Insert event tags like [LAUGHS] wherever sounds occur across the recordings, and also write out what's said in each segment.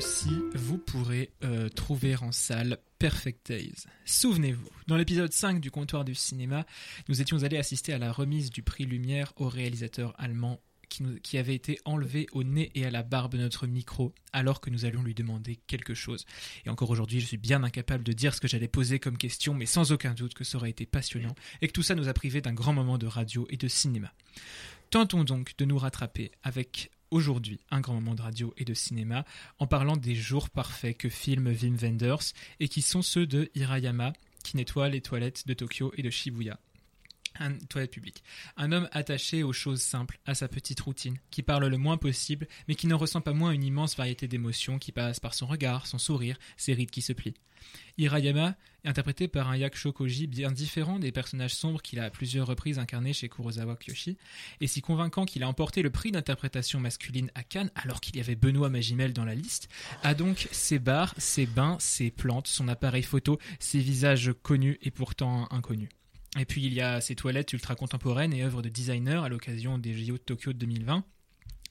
aussi, vous pourrez euh, trouver en salle Perfect Days. Souvenez-vous, dans l'épisode 5 du comptoir du cinéma, nous étions allés assister à la remise du prix Lumière au réalisateur allemand qui, avait été enlevé au nez et à la barbe de notre micro alors que nous allions lui demander quelque chose. Et encore aujourd'hui, je suis bien incapable de dire ce que j'allais poser comme question, mais sans aucun doute que ça aurait été passionnant et que tout ça nous a privés d'un grand moment de radio et de cinéma. Tentons donc de nous rattraper avec aujourd'hui un grand moment de radio et de cinéma en parlant des jours parfaits que filment Wim Wenders et qui sont ceux de Hirayama qui nettoie les toilettes de Tokyo et de Shibuya. Un toilette publique. Un homme attaché aux choses simples, à sa petite routine, qui parle le moins possible, mais qui n'en ressent pas moins une immense variété d'émotions qui passent par son regard, son sourire, ses rides qui se plient. Hirayama interprété par un Yakusho Koji bien différent des personnages sombres qu'il a à plusieurs reprises incarnés chez Kurosawa Kyoshi, et si convaincant qu'il a emporté le prix d'interprétation masculine à Cannes alors qu'il y avait Benoît Magimel dans la liste, a donc ses bars, ses bains, ses plantes, son appareil photo, ses visages connus et pourtant inconnus. Et puis il y a ses toilettes ultra contemporaines et œuvres de designer à l'occasion des JO de Tokyo de 2020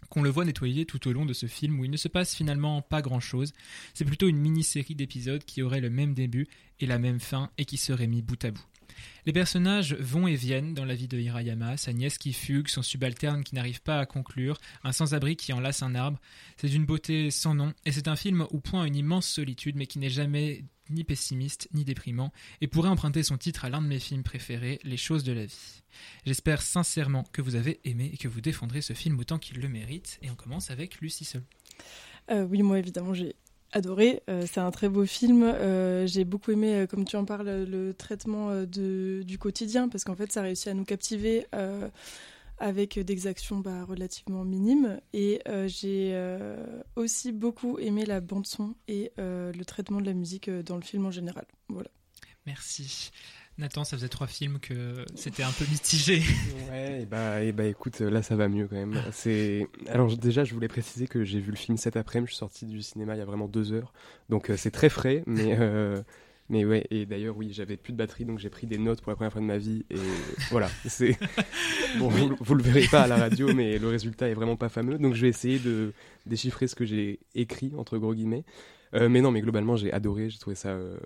qu'on le voit nettoyer tout au long de ce film où il ne se passe finalement pas grand chose. C'est plutôt une mini-série d'épisodes qui aurait le même début et la même fin et qui serait mis bout à bout. Les personnages vont et viennent dans la vie de Hirayama, sa nièce qui fugue, son subalterne qui n'arrive pas à conclure, un sans-abri qui enlace un arbre. C'est d'une beauté sans nom et c'est un film où point une immense solitude mais qui n'est jamais ni pessimiste ni déprimant et pourrait emprunter son titre à l'un de mes films préférés, Les choses de la vie. J'espère sincèrement que vous avez aimé et que vous défendrez ce film autant qu'il le mérite et on commence avec Lucie Seul. Oui, moi évidemment j'ai adoré. Euh, c'est un très beau film. Euh, j'ai beaucoup aimé, euh, comme tu en parles, le traitement du quotidien parce qu'en fait ça réussit à nous captiver avec des actions bah, relativement minimes. Et euh, j'ai euh, aussi beaucoup aimé la bande son et euh, le traitement de la musique euh, dans le film en général. Voilà. Merci. Nathan, ça faisait trois films que c'était un peu mitigé. [LAUGHS] Ouais, et bah, et bah écoute, là ça va mieux quand même. C'est alors déjà je voulais préciser que j'ai vu le film cet après-midi, je suis sorti du cinéma il y a vraiment deux heures, donc euh, c'est très frais, mais euh, mais ouais. Et d'ailleurs oui, j'avais plus de batterie, donc j'ai pris des notes pour la première fois de ma vie et [LAUGHS] voilà. C'est [LAUGHS] bon, vous, vous le verrez pas à la radio, mais le résultat est vraiment pas fameux, donc je vais essayer de déchiffrer ce que j'ai écrit entre gros guillemets. Euh, mais non, mais globalement j'ai adoré, j'ai trouvé ça euh,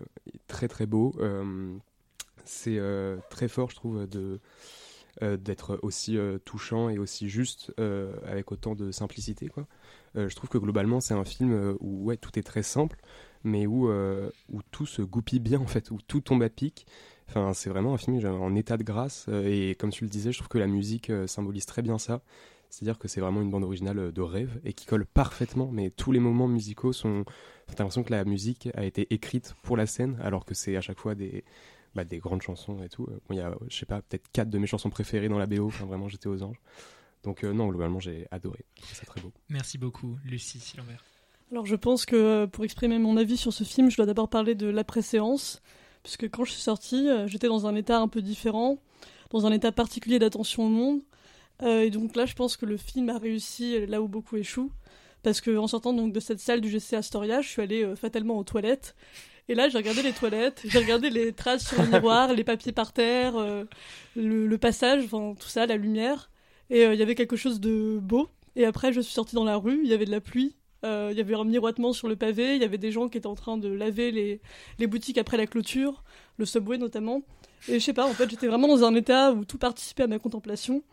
très très beau. Euh, c'est très fort, je trouve, de d'être aussi touchant et aussi juste avec autant de simplicité quoi. Je trouve que globalement c'est un film où ouais tout est très simple mais où euh, où tout se goupille bien en fait où tout tombe à pic. Enfin c'est vraiment un film en état de grâce euh, et comme tu le disais je trouve que la musique euh, symbolise très bien ça. C'est-à-dire que c'est vraiment une bande originale de rêve et qui colle parfaitement mais tous les moments musicaux sont t'as l'impression que la musique a été écrite pour la scène alors que c'est à chaque fois des bah, des grandes chansons et tout. Il y a, je sais pas, peut-être quatre de mes chansons préférées dans la BO. Enfin, vraiment, j'étais aux anges. Donc, non, globalement, j'ai adoré. C'est très beau. Merci beaucoup, Lucie Lambert. Alors je pense que euh, pour exprimer mon avis sur ce film, je dois d'abord parler de l'après-séance, puisque quand je suis sortie, euh, j'étais dans un état un peu différent, dans un état particulier d'attention au monde. Euh, et donc là, je pense que le film a réussi là où beaucoup échouent, parce que en sortant donc de cette salle du GC Astoria, je suis allée fatalement aux toilettes. Et là, j'ai regardé les toilettes, j'ai regardé les traces sur le miroir, les papiers par terre, le, le passage, enfin tout ça, la lumière. Et il y avait quelque chose de beau. Et après, je suis sortie dans la rue, il y avait de la pluie, il y avait un miroitement sur le pavé, il y avait des gens qui étaient en train de laver les, les boutiques après la clôture, le subway notamment. Et je sais pas, en fait, j'étais vraiment dans un état où tout participait à ma contemplation.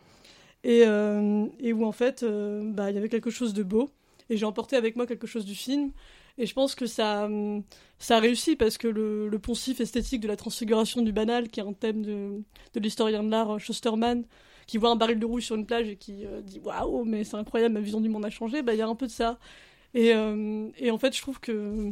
Et, euh, et où en fait, euh, bah, il y avait quelque chose de beau. Et j'ai emporté avec moi quelque chose du film. Et je pense que ça, hum, ça a réussi parce que le, le poncif esthétique de la transfiguration du banal, qui est un thème de, de l'historien de l'art Schusterman, qui voit un baril de rouge sur une plage et qui euh, dit waouh, mais c'est incroyable, ma vision du monde a changé, bah, il y a un peu de ça. Et, euh, et en fait, je trouve que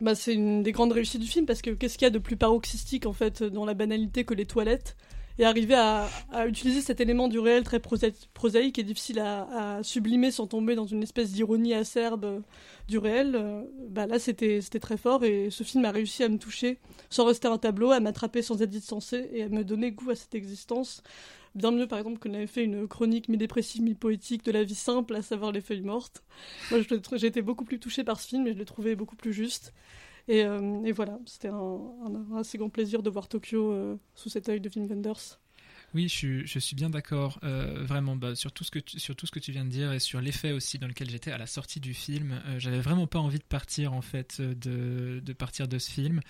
bah, c'est une des grandes réussites du film parce que qu'est-ce qu'il y a de plus paroxystique en fait dans la banalité que les toilettes et arriver à, utiliser cet élément du réel très prosa- prosaïque et difficile à, sublimer sans tomber dans une espèce d'ironie acerbe du réel, euh, bah là c'était c'était très fort et ce film a réussi à me toucher sans rester un tableau, à m'attraper sans être distancé et à me donner goût à cette existence. Bien mieux par exemple que n'avait fait une chronique mi-dépressive, mi-poétique de la vie simple, à savoir les feuilles mortes. Moi j'ai été beaucoup plus touchée par ce film et je l'ai trouvé beaucoup plus juste. Et, euh, voilà, c'était un, un- assez grand plaisir de voir Tokyo euh, sous cet œil de Wim Wenders. Oui, je, suis- bien d'accord, euh, vraiment, bah, sur, tout ce que tu, viens de dire et sur l'effet aussi dans lequel j'étais à la sortie du film. Euh, J'avais vraiment pas envie de partir, en fait, de partir de ce film.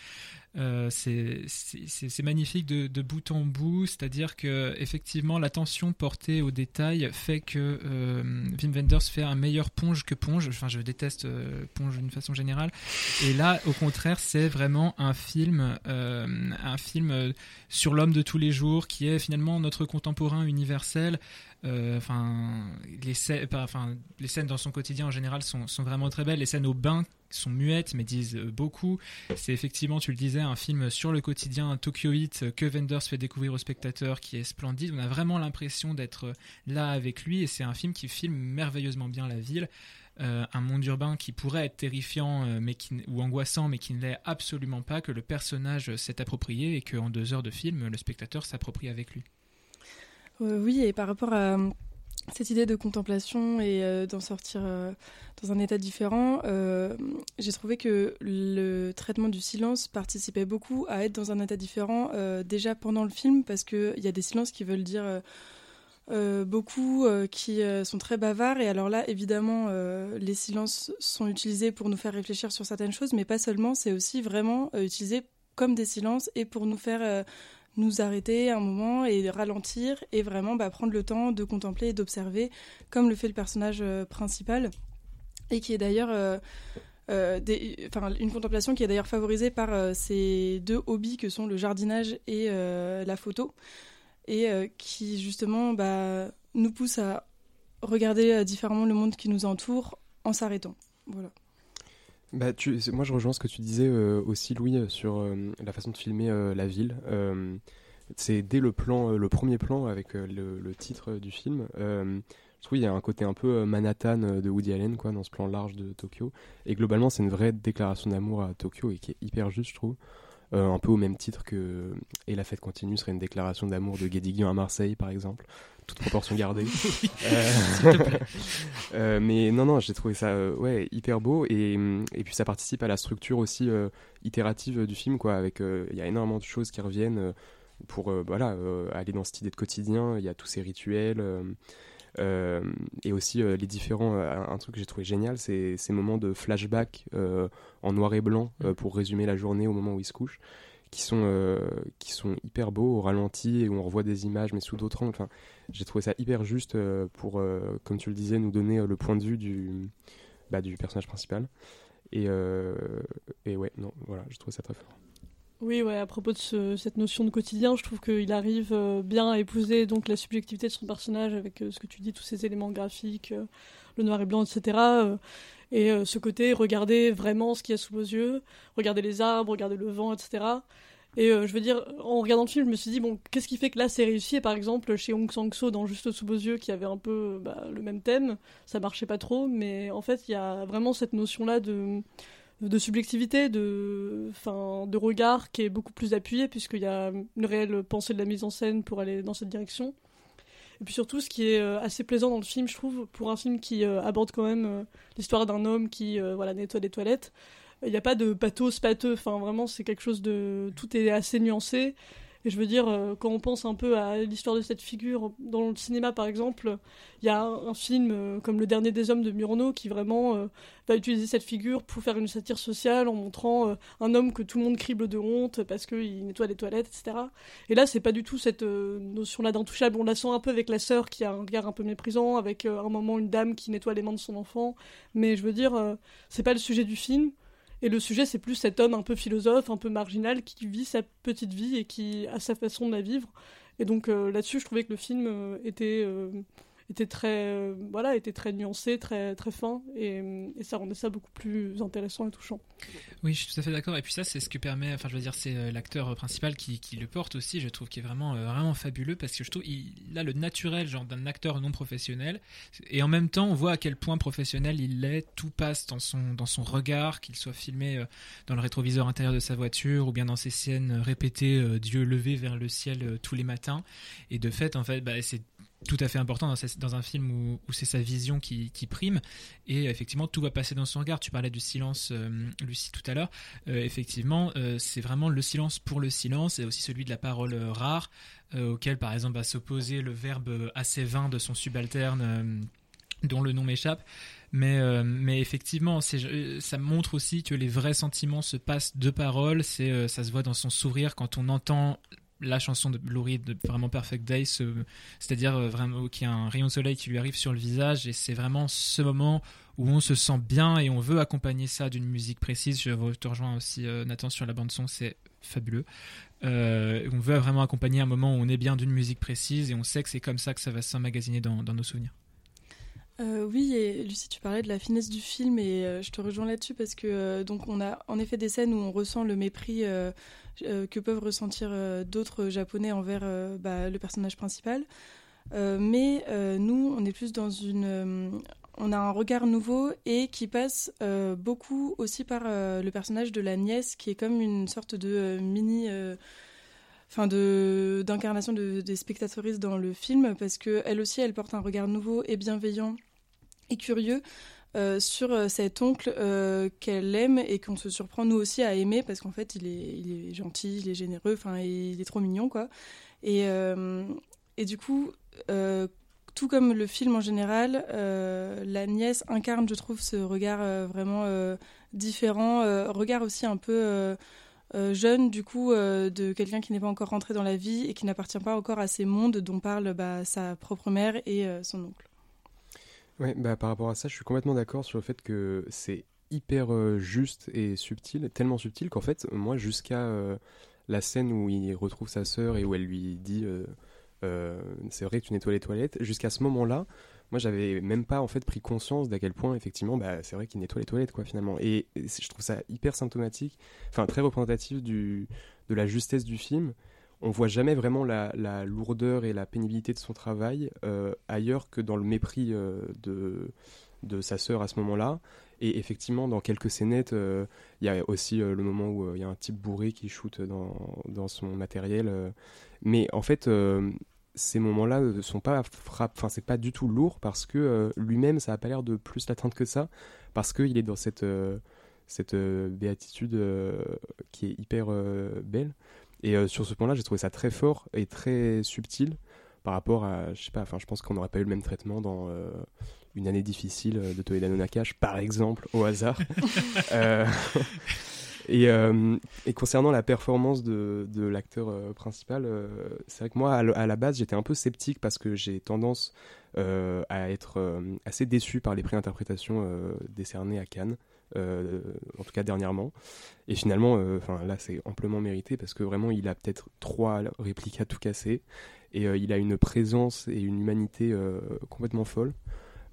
Euh, c'est magnifique de, bout en bout, c'est-à-dire que effectivement l'attention portée aux détails fait que euh, Wim Wenders fait un meilleur Ponge que Ponge. Enfin, je déteste euh, Ponge d'une façon générale. Et là, au contraire, c'est vraiment un film, euh, un film sur l'homme de tous les jours, qui est finalement notre contemporain universel. Enfin, les, enfin, les scènes dans son quotidien en général sont, sont vraiment très belles. Les scènes au bain sont muettes, mais disent euh, beaucoup. C'est effectivement, tu le disais, un film sur le quotidien tokyoïte que Wenders fait découvrir aux spectateurs, qui est splendide. On a vraiment l'impression d'être là avec lui, et c'est un film qui filme merveilleusement bien la ville. Euh, un monde urbain qui pourrait être terrifiant euh, mais qui, ou angoissant, mais qui ne l'est absolument pas, que le personnage s'est approprié et qu'en deux heures de film, le spectateur s'approprie avec lui. Euh, oui, et par rapport à euh, cette idée de contemplation et euh, d'en sortir euh, dans un état différent, euh, j'ai trouvé que le traitement du silence participait beaucoup à être dans un état différent déjà pendant le film, parce qu'il y a des silences qui veulent dire beaucoup, qui sont très bavards, et alors là, évidemment, les silences sont utilisés pour nous faire réfléchir sur certaines choses, mais pas seulement, c'est aussi vraiment utilisé comme des silences et pour nous faire... nous arrêter un moment et ralentir et vraiment bah, prendre le temps de contempler et d'observer comme le fait le personnage euh, principal et qui est d'ailleurs euh, euh, une contemplation qui est d'ailleurs favorisée par ces deux hobbies que sont le jardinage et la photo et qui justement bah, nous pousse à regarder différemment le monde qui nous entoure en s'arrêtant. Voilà. Bah, tu, moi, je rejoins ce que tu disais euh, aussi, Louis, euh, sur euh, la façon de filmer la ville. C'est dès le plan, le premier plan avec le, le titre du film. je trouve qu'il y a un côté un peu Manhattan de Woody Allen, quoi, dans ce plan large de Tokyo. Et globalement, c'est une vraie déclaration d'amour à Tokyo et qui est hyper juste, je trouve. Euh, un peu au même titre que Et la fête continue serait une déclaration d'amour de Guédiguian à Marseille, par exemple. Toute proportion gardée. [LAUGHS] Euh, [LAUGHS] euh, mais non, non, j'ai trouvé ça euh, ouais, hyper beau. Et, et puis ça participe à la structure aussi itérative du film. quoi. Avec Il y a énormément de choses qui reviennent pour voilà, aller dans cette idée de quotidien. Il y a tous ces rituels. Euh, et aussi euh, les différents. euh, un truc que j'ai trouvé génial, c'est ces moments de flashback en noir et blanc euh, pour résumer la journée au moment où il se couche, qui sont, euh, qui sont hyper beaux au ralenti et où on revoit des images mais sous d'autres angles. Enfin, j'ai trouvé ça hyper juste euh, pour, euh, comme tu le disais, nous donner le point de vue du, bah, du personnage principal. Et, et ouais, non, voilà, je trouve ça très fort. Oui, ouais, à propos de ce- cette notion de quotidien, je trouve qu'il arrive euh, bien à épouser donc la subjectivité de son personnage avec euh, ce que tu dis, tous ces éléments graphiques, euh, le noir et blanc, etc. et ce côté, regarder vraiment ce qu'il y a sous vos yeux, regarder les arbres, regarder le vent, etc. Et je veux dire, en regardant le film, je me suis dit, bon, qu'est-ce qui fait que là c'est réussi? Et par exemple, chez Hong Sang-so, dans Juste sous vos yeux, qui avait un peu bah, le même thème, ça marchait pas trop, mais en fait, il y a vraiment cette notion-là de de subjectivité, de, de regard qui est beaucoup plus appuyé puisqu'il y a une réelle pensée de la mise en scène pour aller dans cette direction. Et puis surtout, ce qui est euh, assez plaisant dans le film, je trouve, pour un film qui euh, aborde quand même euh, l'histoire d'un homme qui voilà, nettoie des toilettes, il n'y a pas de pathos pâteux, enfin vraiment c'est quelque chose de... Tout est assez nuancé. Et je veux dire, euh, quand on pense un peu à l'histoire de cette figure, dans le cinéma par exemple, il y a un, film euh, comme Le Dernier des Hommes de Murnau qui vraiment euh, va utiliser cette figure pour faire une satire sociale en montrant un homme que tout le monde crible de honte parce qu'il nettoie des toilettes, etc. Et là, c'est pas du tout cette notion-là d'intouchable. On la sent un peu avec la sœur qui a un regard un peu méprisant, avec un moment une dame qui nettoie les mains de son enfant. Mais je veux dire, c'est pas le sujet du film. Et le sujet, c'est plus cet homme un peu philosophe, un peu marginal, qui vit sa petite vie et qui a sa façon de la vivre. Et donc euh, là-dessus, je trouvais que le film euh, était, euh, était très, euh, voilà, était très nuancé, très, très fin, et, et ça rendait ça beaucoup plus intéressant et touchant. Oui, je suis tout à fait d'accord. Et puis ça, c'est ce que permet, enfin, je veux dire, c'est euh, l'acteur principal qui, qui le porte aussi. Je trouve qui est vraiment, euh, vraiment fabuleux parce que je trouve il a le naturel, genre d'un acteur non professionnel. Et en même temps, on voit à quel point professionnel il l'est. Tout passe dans son, dans son regard, qu'il soit filmé euh, dans le rétroviseur intérieur de sa voiture ou bien dans ses scènes répétées, euh, Dieu levé vers le ciel euh, tous les matins. Et de fait, en fait, bah, c'est tout à fait important dans, un film où, c'est sa vision qui, prime. Et effectivement tout va passer dans son regard. Tu parlais du silence euh, Lucie tout à l'heure. Euh, effectivement euh, c'est vraiment le silence pour le silence et aussi celui de la parole rare auquel par exemple va s'opposer le verbe assez vain de son subalterne dont le nom m'échappe. Mais, effectivement, ça montre aussi que les vrais sentiments se passent de paroles. C'est, ça se voit dans son sourire quand on entend la chanson de Lou Reed, vraiment Perfect Day, c'est-à-dire euh, vraiment qu'il y a un rayon de soleil qui lui arrive sur le visage et c'est vraiment ce moment où on se sent bien et on veut accompagner ça d'une musique précise. Je te rejoins aussi euh, Nathan sur la bande son, c'est fabuleux. Euh, on veut vraiment accompagner un moment où on est bien d'une musique précise et on sait que c'est comme ça que ça va s'emmagasiner dans nos souvenirs. Oui, et Lucie, tu parlais de la finesse du film et je te rejoins là-dessus parce que donc on a en effet des scènes où on ressent le mépris euh, que peuvent ressentir euh, d'autres Japonais envers euh, bah, le personnage principal. mais nous, on est plus dans une on a un regard nouveau et qui passe beaucoup aussi par le personnage de la nièce qui est comme une sorte de mini enfin de d'incarnation de, des spectatrices dans le film parce que elle aussi elle porte un regard nouveau et bienveillant et curieux euh, sur euh, cet oncle euh, qu'elle aime et qu'on se surprend nous aussi à aimer parce qu'en fait il est, il est gentil, il est généreux, enfin il est trop mignon quoi. Et, et du coup, tout comme le film en général, la nièce incarne, je trouve, ce regard vraiment différent, regard aussi un peu jeune du coup de quelqu'un qui n'est pas encore rentré dans la vie et qui n'appartient pas encore à ces mondes dont parle bah, sa propre mère et son oncle. Ouais, bah, par rapport à ça, je suis complètement d'accord sur le fait que c'est hyper euh, juste et subtil, tellement subtil qu'en fait, moi, jusqu'à euh, la scène où il retrouve sa sœur et où elle lui dit euh, c'est vrai que tu nettoies les toilettes, jusqu'à ce moment-là, moi, j'avais même pas en fait pris conscience d'à quel point, effectivement, bah, c'est vrai qu'il nettoie les toilettes, quoi, finalement. Et, et je trouve ça hyper symptomatique, enfin, très représentatif du, de la justesse du film on voit jamais vraiment la, lourdeur et la pénibilité de son travail euh, ailleurs que dans le mépris euh, de, de sa sœur à ce moment-là. Et effectivement, dans quelques scénettes, euh, il y a aussi le moment où il y a un type bourré qui shoot dans, dans son matériel. mais en fait, ces moments-là ne sont pas frappe, enfin c'est pas du tout lourd parce que lui-même, ça a pas l'air de plus l'atteindre que ça, parce qu'il est dans cette cette béatitude qui est hyper belle. Et euh, sur ce point-là, j'ai trouvé ça très fort et très subtil par rapport à, je sais pas, enfin, je pense qu'on n'aurait pas eu le même traitement dans euh, une année difficile de Toledano Nakash, par exemple, au hasard. [LAUGHS] Euh, et, et, concernant la performance de, de l'acteur principal, c'est vrai que moi, à, la base, j'étais un peu sceptique parce que j'ai tendance à être assez déçu par les préinterprétations décernées à Cannes. Euh, en tout cas dernièrement. Et finalement, euh, enfin là, c'est amplement mérité parce que vraiment, il a peut-être trois répliques à tout casser et euh, il a une présence et une humanité complètement folle.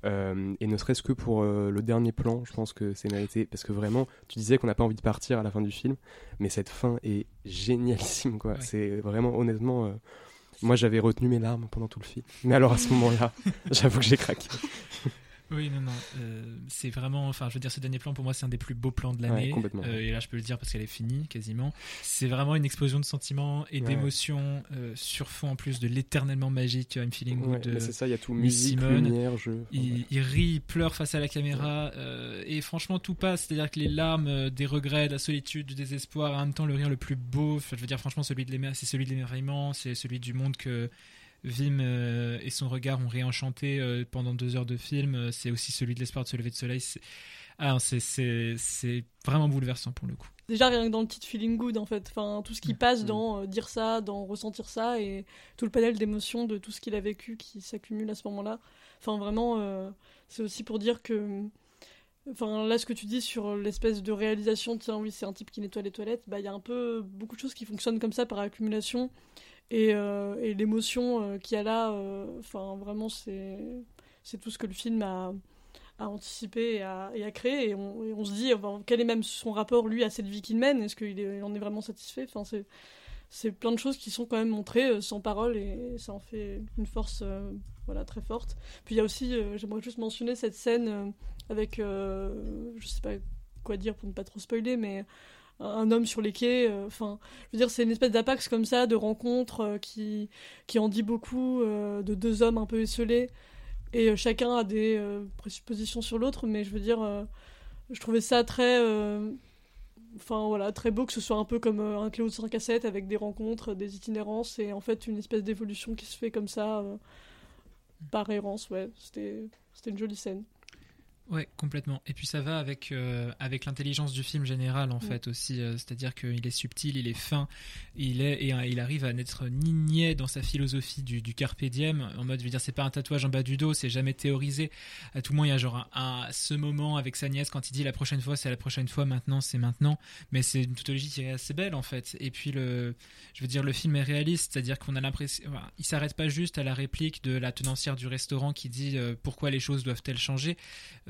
et ne serait-ce que pour le dernier plan, je pense que c'est mérité parce que vraiment, tu disais qu'on n'a pas envie de partir à la fin du film, mais cette fin est génialissime quoi. C'est vraiment honnêtement. Moi, j'avais retenu mes larmes pendant tout le film. Mais alors, à ce moment-là, [LAUGHS] j'avoue que j'ai craqué. Oui, non, non. Euh, c'est vraiment, enfin, je veux dire, ce dernier plan pour moi, c'est un des plus beaux plans de l'année. Euh, et là, je peux le dire parce qu'elle est finie quasiment. C'est vraiment une explosion de sentiments et d'émotions euh, sur fond en plus de l'éternellement magique I'm Feeling Good. c'est ça, il y a tout musique, lumière, jeu. Il, il, rit, il pleure face à la caméra et franchement, tout passe. C'est-à-dire que les larmes, des regrets, de la solitude, du désespoir, en même temps, le rire le plus beau. je veux dire, franchement, celui de l'émerveillement, c'est celui de l'émerveillement, c'est celui du monde que Vim euh, et son regard ont réenchanté euh, pendant deux heures de film. Euh, c'est aussi celui de l'espoir de se lever de soleil. C'est ah, vraiment bouleversant pour le coup. Déjà, rien que dans le titre Feeling Good, en fait. Enfin, tout ce qui passe dans dire ça, dans ressentir ça, et tout le panel d'émotions de tout ce qu'il a vécu qui s'accumule à ce moment-là. Enfin, vraiment, c'est aussi pour dire que. Enfin, là, ce que tu dis sur l'espèce de réalisation, tiens, oui, c'est un type qui nettoie les toilettes, bah, il y a un peu beaucoup de choses qui fonctionnent comme ça par accumulation. Euh, et, l'émotion euh, qu'il y a là, euh, enfin vraiment c'est c'est tout ce que le film a, a anticipé et a, et a, créé. Et on, se dit quel est même son rapport lui à cette vie qu'il mène? Est-ce qu'il en est vraiment satisfait? Enfin c'est c'est plein de choses qui sont quand même montrées sans parole et ça en fait une force voilà très forte. Puis il y a aussi j'aimerais juste mentionner cette scène avec je sais pas quoi dire pour ne pas trop spoiler mais un homme sur les quais. Enfin, je veux dire, c'est une espèce d'apax comme ça, de rencontres qui, qui en dit beaucoup, de deux hommes un peu esselés. Et chacun a des présuppositions sur l'autre, mais je veux dire, je trouvais ça très voilà, très beau que ce soit un peu comme un Cléo de 5 à 7 avec des rencontres, des itinérances et en fait une espèce d'évolution qui se fait comme ça par errance, ouais. C'était une jolie scène. Ouais, complètement. Et puis ça va avec euh, avec l'intelligence du film général en mm. fait aussi, euh, c'est-à-dire qu'il est subtil, il est fin, il est et euh, il arrive à n'être ni niais dans sa philosophie du, du carpe diem. En mode, je veux dire, c'est pas un tatouage en bas du dos, c'est jamais théorisé. À tout moment, il y a genre un, ce moment avec sa nièce quand il dit la prochaine fois, c'est la prochaine fois, maintenant, c'est maintenant. Mais c'est une tautologie qui est assez belle en fait. Et puis le, je veux dire, le film est réaliste, c'est-à-dire qu'on a l'impression, il s'arrête pas juste à la réplique de la tenancière du restaurant qui dit pourquoi les choses doivent-elles changer.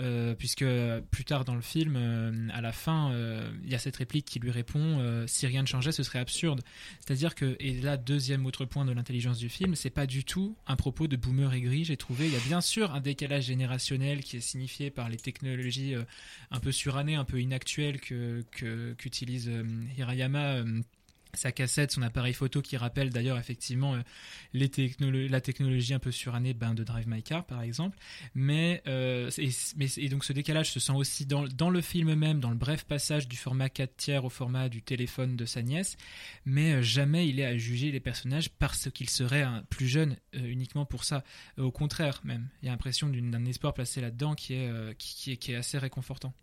Euh, puisque plus tard dans le film, euh, à la fin, euh, il y a cette réplique qui lui répond si rien ne changeait, ce serait absurde. C'est-à-dire que, et là, deuxième autre point de l'intelligence du film, c'est pas du tout un propos de boomer aigri, j'ai trouvé. Il y a bien sûr un décalage générationnel qui est signifié par les technologies un peu surannées, un peu inactuelles que qu'utilise Hirayama sa cassette, son appareil photo qui rappelle d'ailleurs effectivement euh, la technologie un peu surannée ben, de Drive My Car par exemple. Mais, euh, et, donc ce décalage se sent aussi dans, le film même, dans le bref passage du format 4 tiers au format du téléphone de sa nièce. Mais euh, jamais il est à juger les personnages parce qu'ils seraient plus jeunes uniquement pour ça. au contraire même, il y a l'impression d'un espoir placé là-dedans qui qui, qui est assez réconfortant.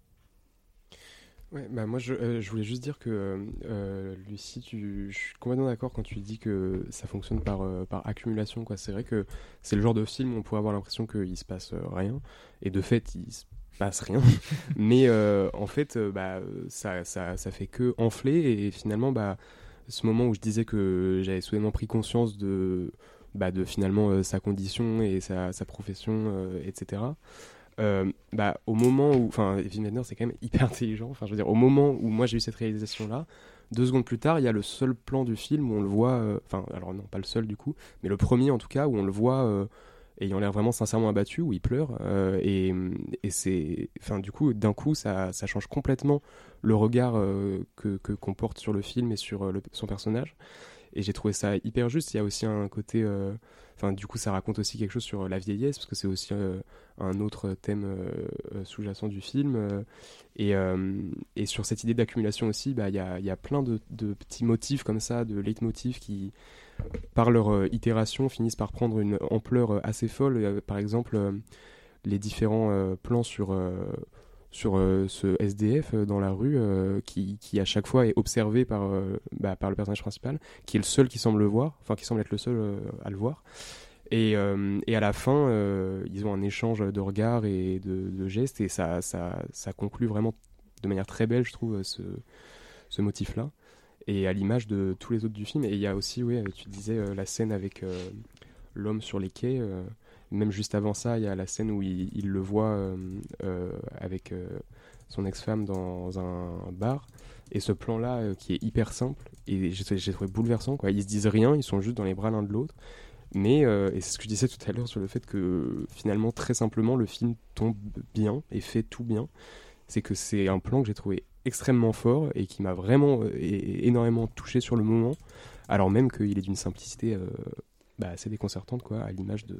Ouais, bah moi je, euh, je, voulais juste dire que euh, euh, Lucie, tu, je suis complètement d'accord quand tu dis que ça fonctionne par, par accumulation. C'est vrai que c'est le genre de film où on pourrait avoir l'impression qu'il se passe rien, et de fait il se passe rien. [LAUGHS] Mais en fait, bah, ça, ça, ça fait que enfler, et finalement, bah, ce moment où je disais que j'avais soudainement pris conscience de, bah, de finalement sa condition et sa, sa profession, etc. Euh, bah, au moment où. Enfin, Wim c'est quand même hyper intelligent. Enfin, je veux dire, au moment où moi j'ai eu cette réalisation-là, deux secondes plus tard, il y a le seul plan du film où on le voit. Euh, enfin, alors non, pas le seul du coup, mais le premier en tout cas, où on le voit euh, ayant l'air vraiment sincèrement abattu, où il pleure. et, et c'est. Enfin, du coup, d'un coup, ça, ça, change complètement le regard que qu'on porte sur le film et sur son personnage. Et j'ai trouvé ça hyper juste. Il y a aussi un côté Enfin, du coup, ça raconte aussi quelque chose sur la vieillesse, parce que c'est aussi euh, un autre thème euh, euh, sous-jacent du film. Et, sur cette idée d'accumulation aussi, bah, il y, a, y, a, plein de, de, petits motifs comme ça, de leitmotifs qui, par leur itération, finissent par prendre une ampleur assez folle. par exemple, les différents plans sur sur euh, ce SDF euh, dans la rue euh, qui, qui, à chaque fois est observé par, bah, par le personnage principal, qui est le seul qui semble le voir, enfin qui semble être le seul à le voir. Et, et, à la fin, ils ont un échange de regards et de, de, gestes, et ça, ça, ça, conclut vraiment de manière très belle, je trouve, ce, ce motif-là. Et à l'image de tous les autres du film. Et il y a aussi, oui, tu disais, la scène avec l'homme sur les quais même juste avant ça, il y a la scène où il, le voit euh, euh, avec euh, son ex-femme dans un bar. Et ce plan-là, qui est hyper simple, et j'ai trouvé bouleversant. Quoi. Ils se disent rien, ils sont juste dans les bras l'un de l'autre. Mais, et c'est ce que je disais tout à l'heure sur le fait que finalement, très simplement, le film tombe bien et fait tout bien. C'est que c'est un plan que j'ai trouvé extrêmement fort et qui m'a vraiment énormément touché sur le moment, alors même qu'il est d'une simplicité bah, assez déconcertante, à l'image de,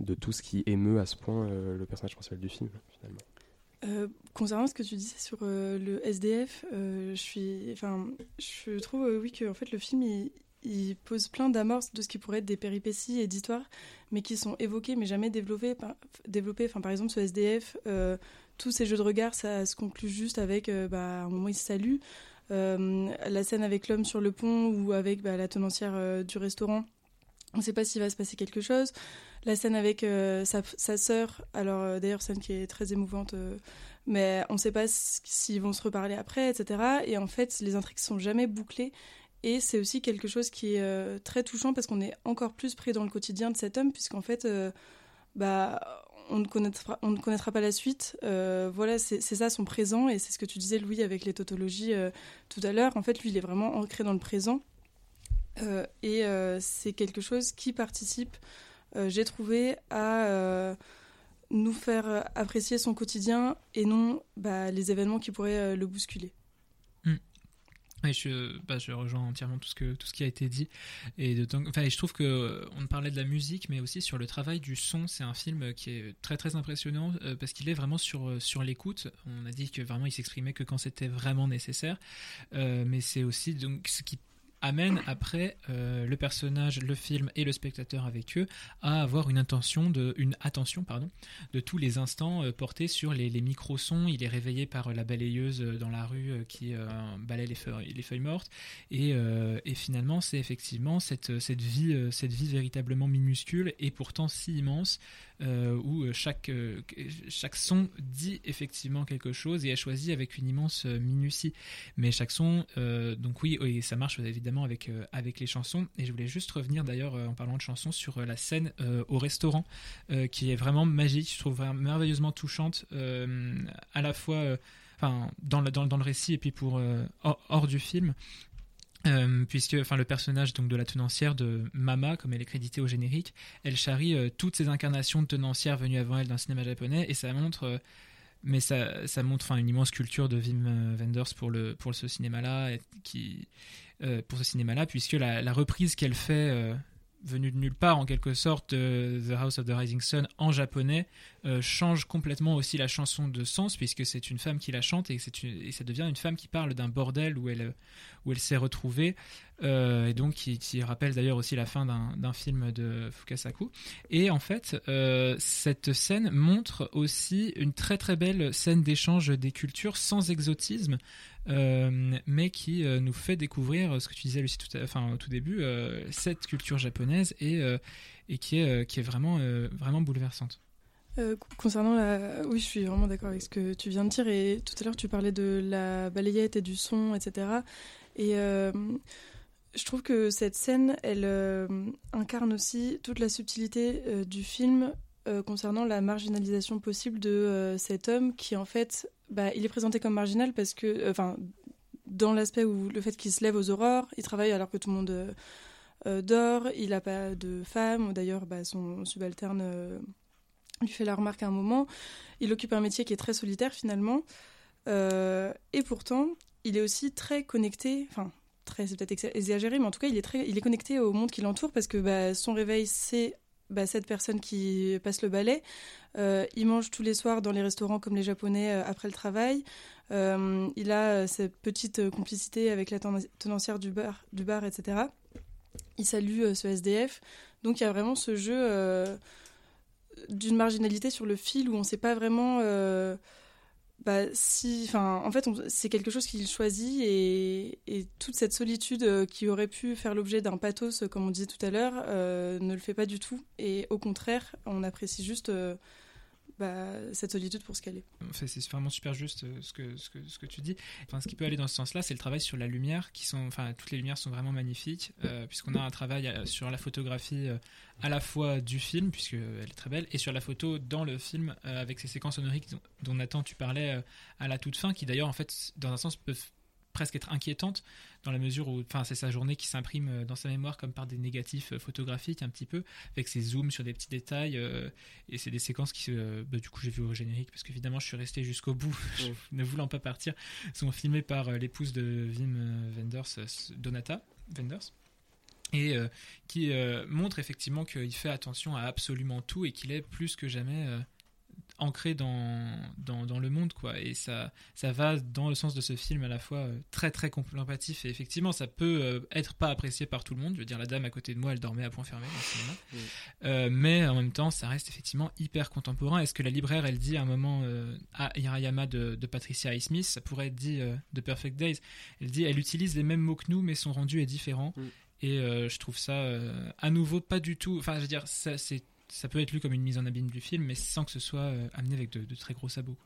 de tout ce qui émeut à ce point euh, le personnage principal du film, finalement. Euh, concernant ce que tu disais sur euh, le SDF, je suis, enfin, je trouve oui que en fait le film il, pose plein d'amorces de ce qui pourrait être des péripéties et d'histoires, mais qui sont évoquées mais jamais développées. Par, développées. Enfin, par exemple, ce SDF, tous ces jeux de regard, ça se conclut juste avec bah, un moment il se salue. la scène avec l'homme sur le pont ou avec bah, la tenancière du restaurant, on ne sait pas s'il va se passer quelque chose. La scène avec euh, sa, sœur, alors euh, d'ailleurs scène qui est très émouvante, euh, mais on ne sait pas s'ils vont se reparler après, etc. Et en fait, les intrigues sont jamais bouclées. Et c'est aussi quelque chose qui est très touchant parce qu'on est encore plus pris dans le quotidien de cet homme, puisqu'en fait, bah, on ne connaîtra, on ne connaîtra pas la suite. voilà, c'est ça son présent, et c'est ce que tu disais, Louis, avec les tautologies tout à l'heure. En fait, lui, il est vraiment ancré dans le présent. Et c'est quelque chose qui participe euh, j'ai trouvé à euh, nous faire apprécier son quotidien et non bah, les événements qui pourraient euh, le bousculer. Hmm. Bah, je rejoins entièrement tout ce, qui a été dit. Et, de, enfin, je trouve que euh, on parlait de la musique, mais aussi sur le travail du son. C'est un film qui est très très impressionnant euh, parce qu'il est vraiment sur, euh, l'écoute. On a dit que vraiment il s'exprimait que quand c'était vraiment nécessaire. Euh, mais c'est aussi donc, ce qui amène après euh, le personnage, le film et le spectateur avec eux à avoir une de, une attention pardon, de tous les instants euh, portés sur les, les micro-sons. Il est réveillé par la balayeuse euh, dans la rue euh, qui euh, balaye les feuilles, les feuilles mortes et, euh, et finalement c'est effectivement cette, cette vie, euh, cette vie véritablement minuscule et pourtant si immense euh, où chaque, euh, chaque son dit effectivement quelque chose et est choisi avec une immense euh, minutie. Mais chaque son, euh, donc oui, ça marche évidemment avec, euh, avec les chansons. Et je voulais juste revenir d'ailleurs euh, en parlant de chansons sur euh, la scène euh, au restaurant euh, qui est vraiment magique, je trouve vraiment merveilleusement touchante, euh, à la fois euh, enfin, dans, le, dans, dans le récit et puis pour euh, hors du film. Euh, puisque enfin le personnage donc de la tenancière de Mama comme elle est créditée au générique elle charrie euh, toutes ces incarnations de tenancières venues avant elle d'un cinéma japonais et ça montre euh, mais ça, ça montre une immense culture de Wim Wenders pour le pour ce cinéma là qui pour ce cinéma là puisque la reprise qu'elle fait euh, venue de nulle part en quelque sorte de The House of the Rising Sun en japonais euh, change complètement aussi la chanson de sens puisque c'est une femme qui la chante et, une- et ça devient une femme qui parle d'un bordel où elle où elle s'est retrouvée euh, et donc qui, rappelle d'ailleurs aussi la fin d'un film de Fukasaku et en fait euh, cette scène montre aussi une très très belle scène d'échange des cultures sans exotisme euh, mais qui nous fait découvrir ce que tu disais Lucie tout à, enfin, au tout début cette culture japonaise et, et qui est, qui est vraiment, vraiment bouleversante concernant la... Oui, je suis vraiment d'accord avec ce que tu viens de dire. Et tout à l'heure, tu parlais de la balayette et du son, etc. Et je trouve que cette scène, elle euh, incarne aussi toute la subtilité euh, du film euh, concernant la marginalisation possible de cet homme qui, en fait, bah, il est présenté comme marginal parce que... Enfin, dans l'aspect où le fait qu'il se lève aux aurores, il travaille alors que tout le monde dort, il n'a pas de femme, d'ailleurs bah, son subalterne lui fait la remarque à un moment, il occupe un métier qui est très solitaire finalement, et pourtant il est aussi très connecté, enfin c'est peut-être exa- exagéré, mais en tout cas il est, très, il est connecté au monde qui l'entoure parce que bah, son réveil c'est bah, cette personne qui passe le balai. Euh, il mange tous les soirs dans les restaurants comme les Japonais euh, après le travail. Euh, il a cette petite complicité avec la ten- tenancière du bar, du bar etc. Il salue ce SDF. Donc il y a vraiment ce jeu d'une marginalité sur le fil où on ne sait pas vraiment bah, en fait, c'est quelque chose qu'il choisit et, toute cette solitude euh, qui aurait pu faire l'objet d'un pathos, euh, comme on disait tout à l'heure, euh, ne le fait pas du tout. Et au contraire, on apprécie juste bah, cette solitude pour ce qu'elle est. C'est vraiment super juste euh, ce que, ce que, ce que tu dis. Enfin, ce qui peut aller dans ce sens-là, c'est le travail sur la lumière, qui sont, enfin, toutes les lumières sont vraiment magnifiques, euh, puisqu'on a un travail euh, sur la photographie à la fois du film, puisqu'elle est très belle, et sur la photo dans le film, avec ces séquences sonoriques dont, dont Nathan, tu parlais à la toute fin, qui d'ailleurs, en fait, dans un sens, peuvent presque être inquiétantes dans la mesure où enfin c'est sa journée qui s'imprime euh, dans sa mémoire comme par des négatifs euh, photographiques un petit peu avec ses zooms sur des petits détails euh, et c'est des séquences qui euh, bah, du coup j'ai vu au générique parce qu'évidemment je suis resté jusqu'au bout [LAUGHS] ne voulant pas partir sont filmés par l'épouse de Wim Wenders Donata Wenders et euh, qui montre effectivement qu'il fait attention à absolument tout et qu'il est plus que jamais ancré dans, dans, dans le monde quoi. Et ça ça va dans le sens de ce film à la fois euh, très très contemplatif. Et effectivement ça peut euh, être pas apprécié par tout le monde. Je veux dire la dame à côté de moi elle dormait à point fermé dans le cinéma. Oui. Euh, mais en même temps ça reste effectivement hyper contemporain. Est-ce que la libraire elle dit à un moment euh, à Hirayama de, de Patricia Highsmith ça pourrait être dit euh, de Perfect Days. Elle dit elle utilise les mêmes mots que nous mais son rendu est différent. Mm. et je trouve ça à nouveau pas du tout enfin je veux dire ça c'est ça peut être lu comme une mise en abîme du film, mais sans que ce soit euh, amené avec de, très gros sabots.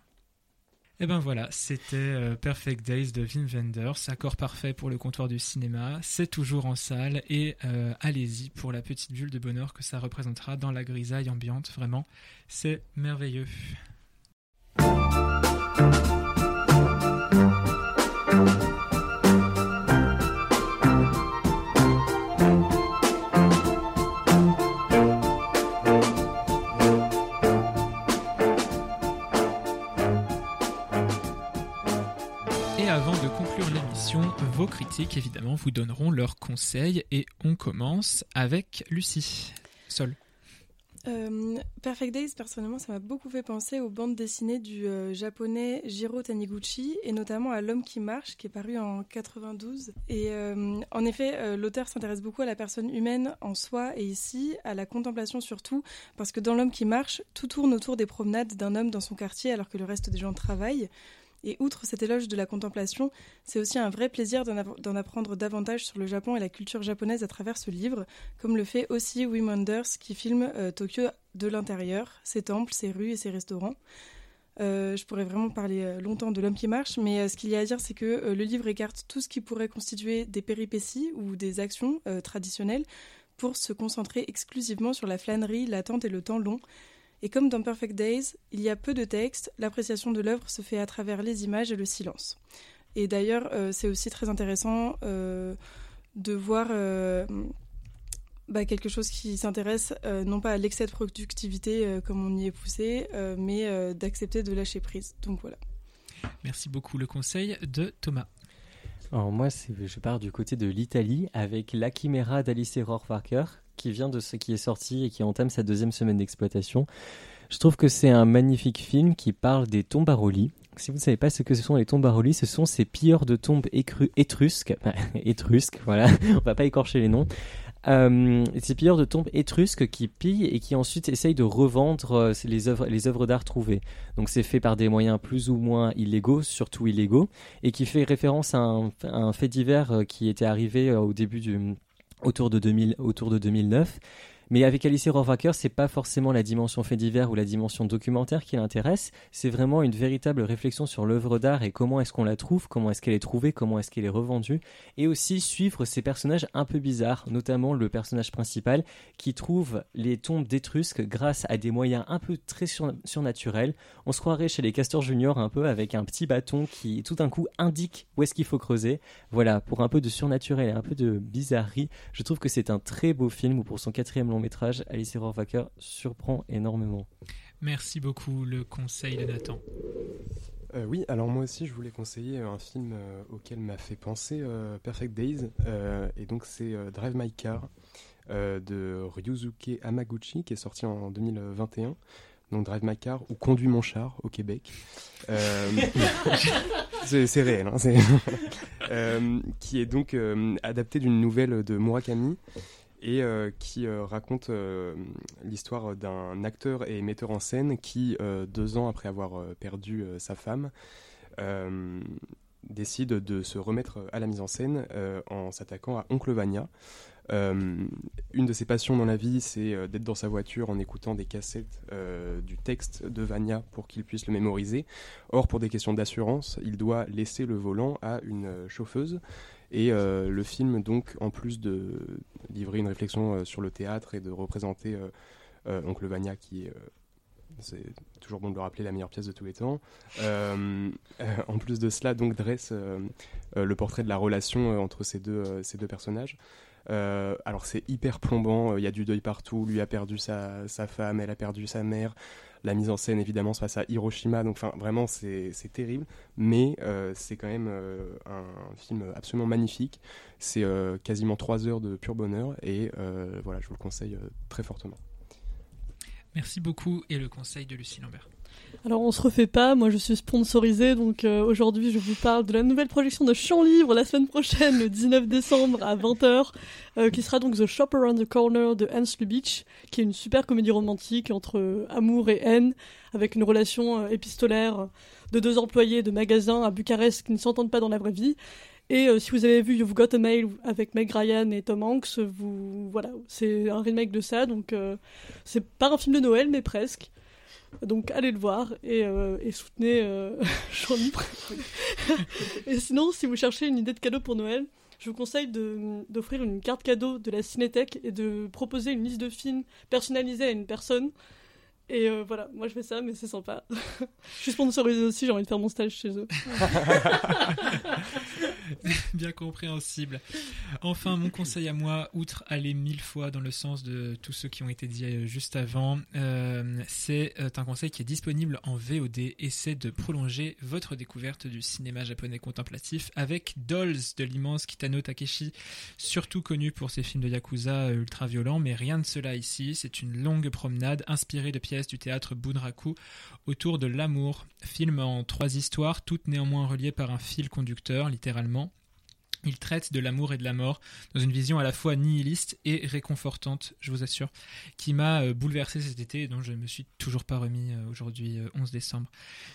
Et ben voilà, c'était euh, Perfect Days de Wim Wenders, accord parfait pour le comptoir du cinéma, c'est toujours en salle. Et euh, allez-y pour la petite bulle de bonheur que ça représentera dans la grisaille ambiante, vraiment, c'est merveilleux. Critiques, évidemment, vous donneront leurs conseils et on commence avec Lucie. Sol. Euh, Perfect Days, personnellement, ça m'a beaucoup fait penser aux bandes dessinées du euh, japonais Jiro Taniguchi et notamment à L'homme qui marche, qui est paru en 92. Et euh, en effet, l'auteur s'intéresse beaucoup à la personne humaine en soi et ici à la contemplation surtout, parce que dans L'homme qui marche, tout tourne autour des promenades d'un homme dans son quartier alors que le reste des gens travaillent. Et outre cet éloge de la contemplation, c'est aussi un vrai plaisir d'en apprendre davantage sur le Japon et la culture japonaise à travers ce livre, comme le fait aussi Wim Wonders qui filme euh, Tokyo de l'intérieur, ses temples, ses rues et ses restaurants. Euh, je pourrais vraiment parler euh, longtemps de l'homme qui marche, mais ce qu'il y a à dire, c'est que le livre écarte tout ce qui pourrait constituer des péripéties ou des actions traditionnelles pour se concentrer exclusivement sur la flânerie, l'attente et le temps long, et comme dans Perfect Days, il y a peu de texte, l'appréciation de l'œuvre se fait à travers les images et le silence. Et d'ailleurs, euh, c'est aussi très intéressant euh, de voir euh, bah, quelque chose qui s'intéresse non pas à l'excès de productivité comme on y est poussé, mais d'accepter de lâcher prise. Donc voilà. Merci beaucoup. Le conseil de Thomas. Alors moi, je pars du côté de l'Italie avec La Chimera d'Alice Rohrwacher, qui vient de ce qui est sorti et qui entame sa deuxième semaine d'exploitation. Je trouve que c'est un magnifique film qui parle des tombes à Si vous ne savez pas ce que ce sont les tombes à ce sont ces pilleurs de tombes étrusques, [LAUGHS] étrusques, voilà, [LAUGHS] on va pas écorcher les noms, euh, ces pilleurs de tombes étrusques qui pillent et qui ensuite essayent de revendre euh, les œuvres, d'art trouvées. Donc c'est fait par des moyens plus ou moins illégaux, surtout illégaux, et qui fait référence à un, à un fait divers euh, qui était arrivé au début du autour de, 2000, autour de 2009 mais avec Alice Rohrwacher, c'est pas forcément la dimension fait divers ou la dimension documentaire qui l'intéresse, c'est vraiment une véritable réflexion sur l'œuvre d'art et comment est-ce qu'on la trouve, comment est-ce qu'elle est trouvée, comment est-ce qu'elle est revendue, et aussi suivre ces personnages un peu bizarres, notamment le personnage principal qui trouve les tombes d'Étrusques grâce à des moyens un peu très surnaturels. On se croirait chez les Castors Juniors un peu avec un petit bâton qui tout d'un coup indique où est-ce qu'il faut creuser. Voilà, pour un peu de surnaturel et un peu de bizarrerie, je trouve que c'est un très beau film ou pour son quatrième long métrage, Alice Rohrwacher surprend énormément. Merci beaucoup, le conseil de Nathan. Euh, oui, alors moi aussi je voulais conseiller un film euh, auquel m'a fait penser euh, Perfect Days, et donc c'est Drive My Car de Ryuzuke Hamaguchi qui est sorti en 2021. Donc Drive My Car ou Conduis mon char au Québec. [LAUGHS] c'est réel, hein, [LAUGHS] qui est donc adapté d'une nouvelle de Murakami et euh, qui euh, raconte euh, l'histoire d'un acteur et metteur en scène qui, deux ans après avoir perdu sa femme, décide de se remettre à la mise en scène en s'attaquant à Oncle Vania. une de ses passions dans la vie, c'est d'être dans sa voiture en écoutant des cassettes du texte de Vania pour qu'il puisse le mémoriser. Or, pour des questions d'assurance, il doit laisser le volant à une chauffeuse et le film, donc, en plus de livrer une réflexion euh, sur le théâtre et de représenter euh, Oncle Vania, qui est c'est toujours bon de le rappeler, la meilleure pièce de tous les temps. en plus de cela, donc dresse le portrait de la relation entre ces deux, ces deux personnages. alors c'est hyper plombant, il y a du deuil partout, lui a perdu sa, sa, femme, elle a perdu sa mère, la mise en scène, évidemment, se passe à Hiroshima. Donc, vraiment, c'est terrible. Mais euh, c'est quand même euh, un film absolument magnifique. C'est euh, quasiment trois heures de pur bonheur. Et voilà, je vous le conseille très fortement. Merci beaucoup. Et le conseil de Lucie Lambert alors on se refait pas, moi je suis sponsorisée, donc euh, aujourd'hui je vous parle de la nouvelle projection de Champ Livre la semaine prochaine, le 19 décembre à 20h, euh, qui sera donc The Shop Around the Corner de Hans Lubitsch, qui est une super comédie romantique entre euh, amour et haine, avec une relation épistolaire de deux employés de magasins à Bucarest qui ne s'entendent pas dans la vraie vie. Et si vous avez vu You've Got a Mail avec Meg Ryan et Tom Hanks, vous voilà, c'est un remake de ça, donc c'est pas un film de Noël mais presque. Donc allez le voir et, euh, soutenez euh, [LAUGHS] Jean et sinon, si vous cherchez une idée de cadeau pour Noël, je vous conseille d'offrir une carte cadeau de la Cinétech et de proposer une liste de films personnalisée à une personne. Et euh, voilà, moi je fais ça, mais c'est sympa. [LAUGHS] je suis sponsorisée aussi, j'ai envie de faire mon stage chez eux. [LAUGHS] [LAUGHS] Bien compréhensible. Enfin, mon conseil à moi, outre aller mille fois dans le sens de tous ceux qui ont été dit euh, juste avant, euh, c'est euh, un conseil qui est disponible en VOD et c'est de prolonger votre découverte du cinéma japonais contemplatif avec Dolls de l'immense Kitano Takeshi, surtout connu pour ses films de yakuza ultra violents, mais rien de cela ici. C'est une longue promenade inspirée de pièces du théâtre Bunraku autour de l'amour, film en trois histoires, toutes néanmoins reliées par un fil conducteur, littéralement. Il traite de l'amour et de la mort dans une vision à la fois nihiliste et réconfortante, je vous assure, qui m'a euh, bouleversé cet été et dont je ne me suis toujours pas remis euh, aujourd'hui, 11 euh, décembre.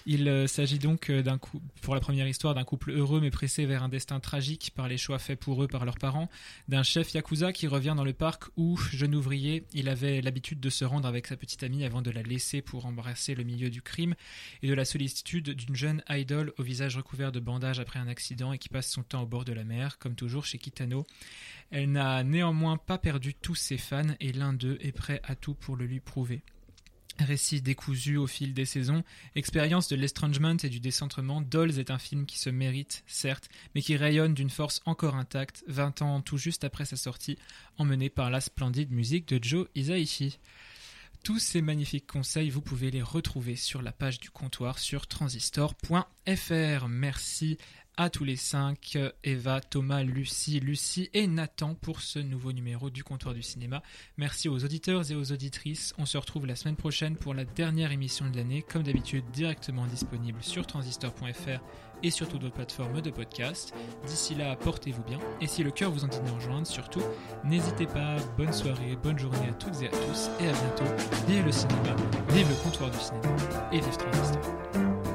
Il s'agit donc d'un pour la première histoire, d'un couple heureux mais pressé vers un destin tragique par les choix faits pour eux par leurs parents, d'un chef yakuza qui revient dans le parc où, jeune ouvrier, il avait l'habitude de se rendre avec sa petite amie avant de la laisser pour embrasser le milieu du crime, et de la sollicitude d'une jeune idole au visage recouvert de bandages après un accident et qui passe son temps au bord de la mer comme toujours chez Kitano. Elle n'a néanmoins pas perdu tous ses fans et l'un d'eux est prêt à tout pour le lui prouver. Récit décousu au fil des saisons, expérience de l'estrangement et du décentrement, Dolls est un film qui se mérite, certes, mais qui rayonne d'une force encore intacte, 20 ans tout juste après sa sortie, emmené par la splendide musique de Joe Isaichi. Tous ces magnifiques conseils, vous pouvez les retrouver sur la page du comptoir sur transistor.fr. Merci à tous les cinq, Eva, Thomas, Lucie, Lucie et Nathan pour ce nouveau numéro du comptoir du cinéma. Merci aux auditeurs et aux auditrices. On se retrouve la semaine prochaine pour la dernière émission de l'année, comme d'habitude directement disponible sur transistor.fr et sur toutes d'autres plateformes de podcast. D'ici là, portez-vous bien. Et si le cœur vous en dit de rejoindre, surtout, n'hésitez pas. Bonne soirée, bonne journée à toutes et à tous et à bientôt. Vive le cinéma, vive le comptoir du cinéma et vive Transistor.